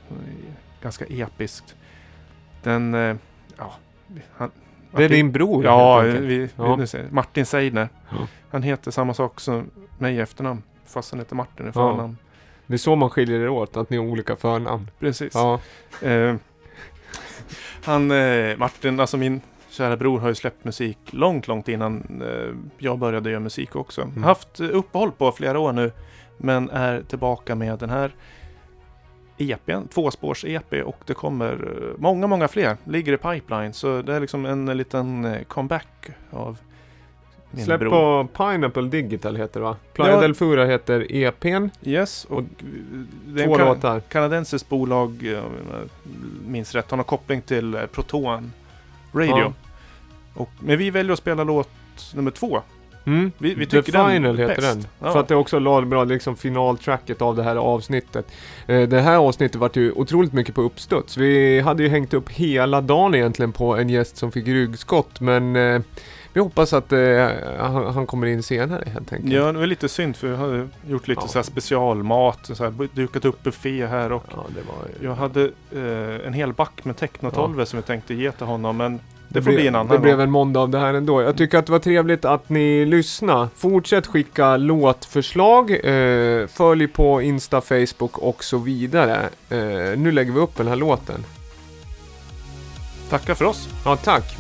ganska episkt. Den, ja, han, Det är din bror Ja, vi, Ja. vi, Martin Seidner. Ja. Han heter samma sak som mig i efternamn. Fast han heter Martin i Ja. förnamn. Det är så man skiljer er åt, att ni har olika förnamn. Precis. Ja. Eh, han, eh, Martin, alltså min kära bror har ju släppt musik långt, långt innan eh, jag började göra musik också. Mm. Haft eh, uppehåll på flera år nu, men är tillbaka med den här EPn, tvåspårs-EP och det kommer eh, många, många fler. Ligger i pipeline, så det är liksom en liten eh, comeback av min Släpp bror. på Pineapple Digital heter det va? Playa Ja. del Fura heter EPn. Yes, och, Och eh, det är Två låtar. kanadensiskt bolag, minns rätt, han har koppling till Proton Radio. Ja. Och, men vi väljer att spela låt nummer två Mm. Vi, vi The tycker den Final heter bäst. den. Ja. För att det också la bra liksom finaltracket av det här avsnittet. Eh, det här avsnittet vart ju otroligt mycket på uppstuds. Vi hade ju hängt upp hela dagen egentligen på en gäst som fick ryggskott men eh, vi hoppas att eh, han, han kommer in senare helt enkelt. Ja, det var lite synd för jag hade gjort lite Ja. så specialmat, så här, dukat upp buffé här och Ja, var jag hade eh, en hel back med technotolver som jag tänkte ge till honom men det, får bli en annan Det blev en måndag av det här ändå. Jag tycker att det var trevligt att ni lyssnade. Fortsätt skicka låtförslag. Eh, följ på Insta, Facebook och så vidare. Eh, nu lägger vi upp den här låten. Tacka för oss! Ja, tack.